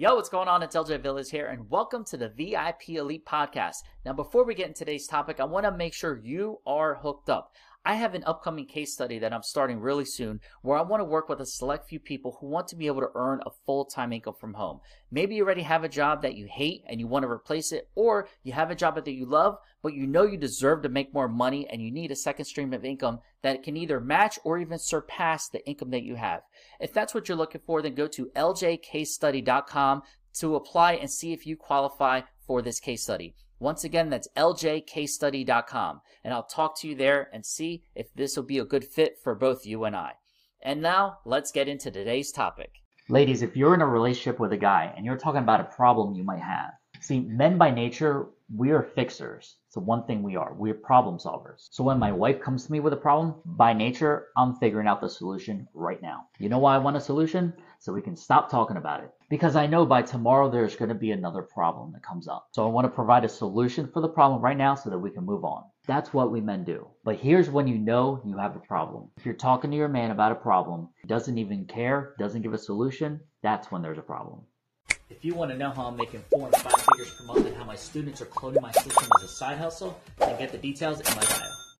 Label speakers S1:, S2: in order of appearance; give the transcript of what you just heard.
S1: Yo, what's going on? It's LJ Villas here, and welcome to the VIP Elite Podcast. Now, before we get into today's topic, I want to make sure you are hooked up. I have an upcoming case study that I'm starting really soon where I want to work with a select few people who want to be able to earn a full time income from home. Maybe you already have a job that you hate and you want to replace it, or you have a job that you love, but you know you deserve to make more money and you need a second stream of income that can either match or even surpass the income that you have. If that's what you're looking for, then go to ljcasestudy.com to apply and see if you qualify for this case study. Once again, that's ljcasestudy.com, and I'll talk to you there and see if this will be a good fit for both you and I. And now, let's get into today's topic. Ladies, if you're in a relationship with a guy and you're talking about a problem you might have, see, men by nature, we are fixers. So one thing we are, we're problem solvers. So when my wife comes to me with a problem, by nature, I'm figuring out the solution right now. You know why I want a solution? So we can stop talking about it. Because I know by tomorrow there's going to be another problem that comes up. So I want to provide a solution for the problem right now so that we can move on. That's what we men do. But here's when you know you have a problem. If you're talking to your man about a problem, doesn't even care, doesn't give a solution, that's when there's a problem. If you want to know how I'm making four and five figures per month and how my students are cloning my system as a side hustle, then get the details in my bio.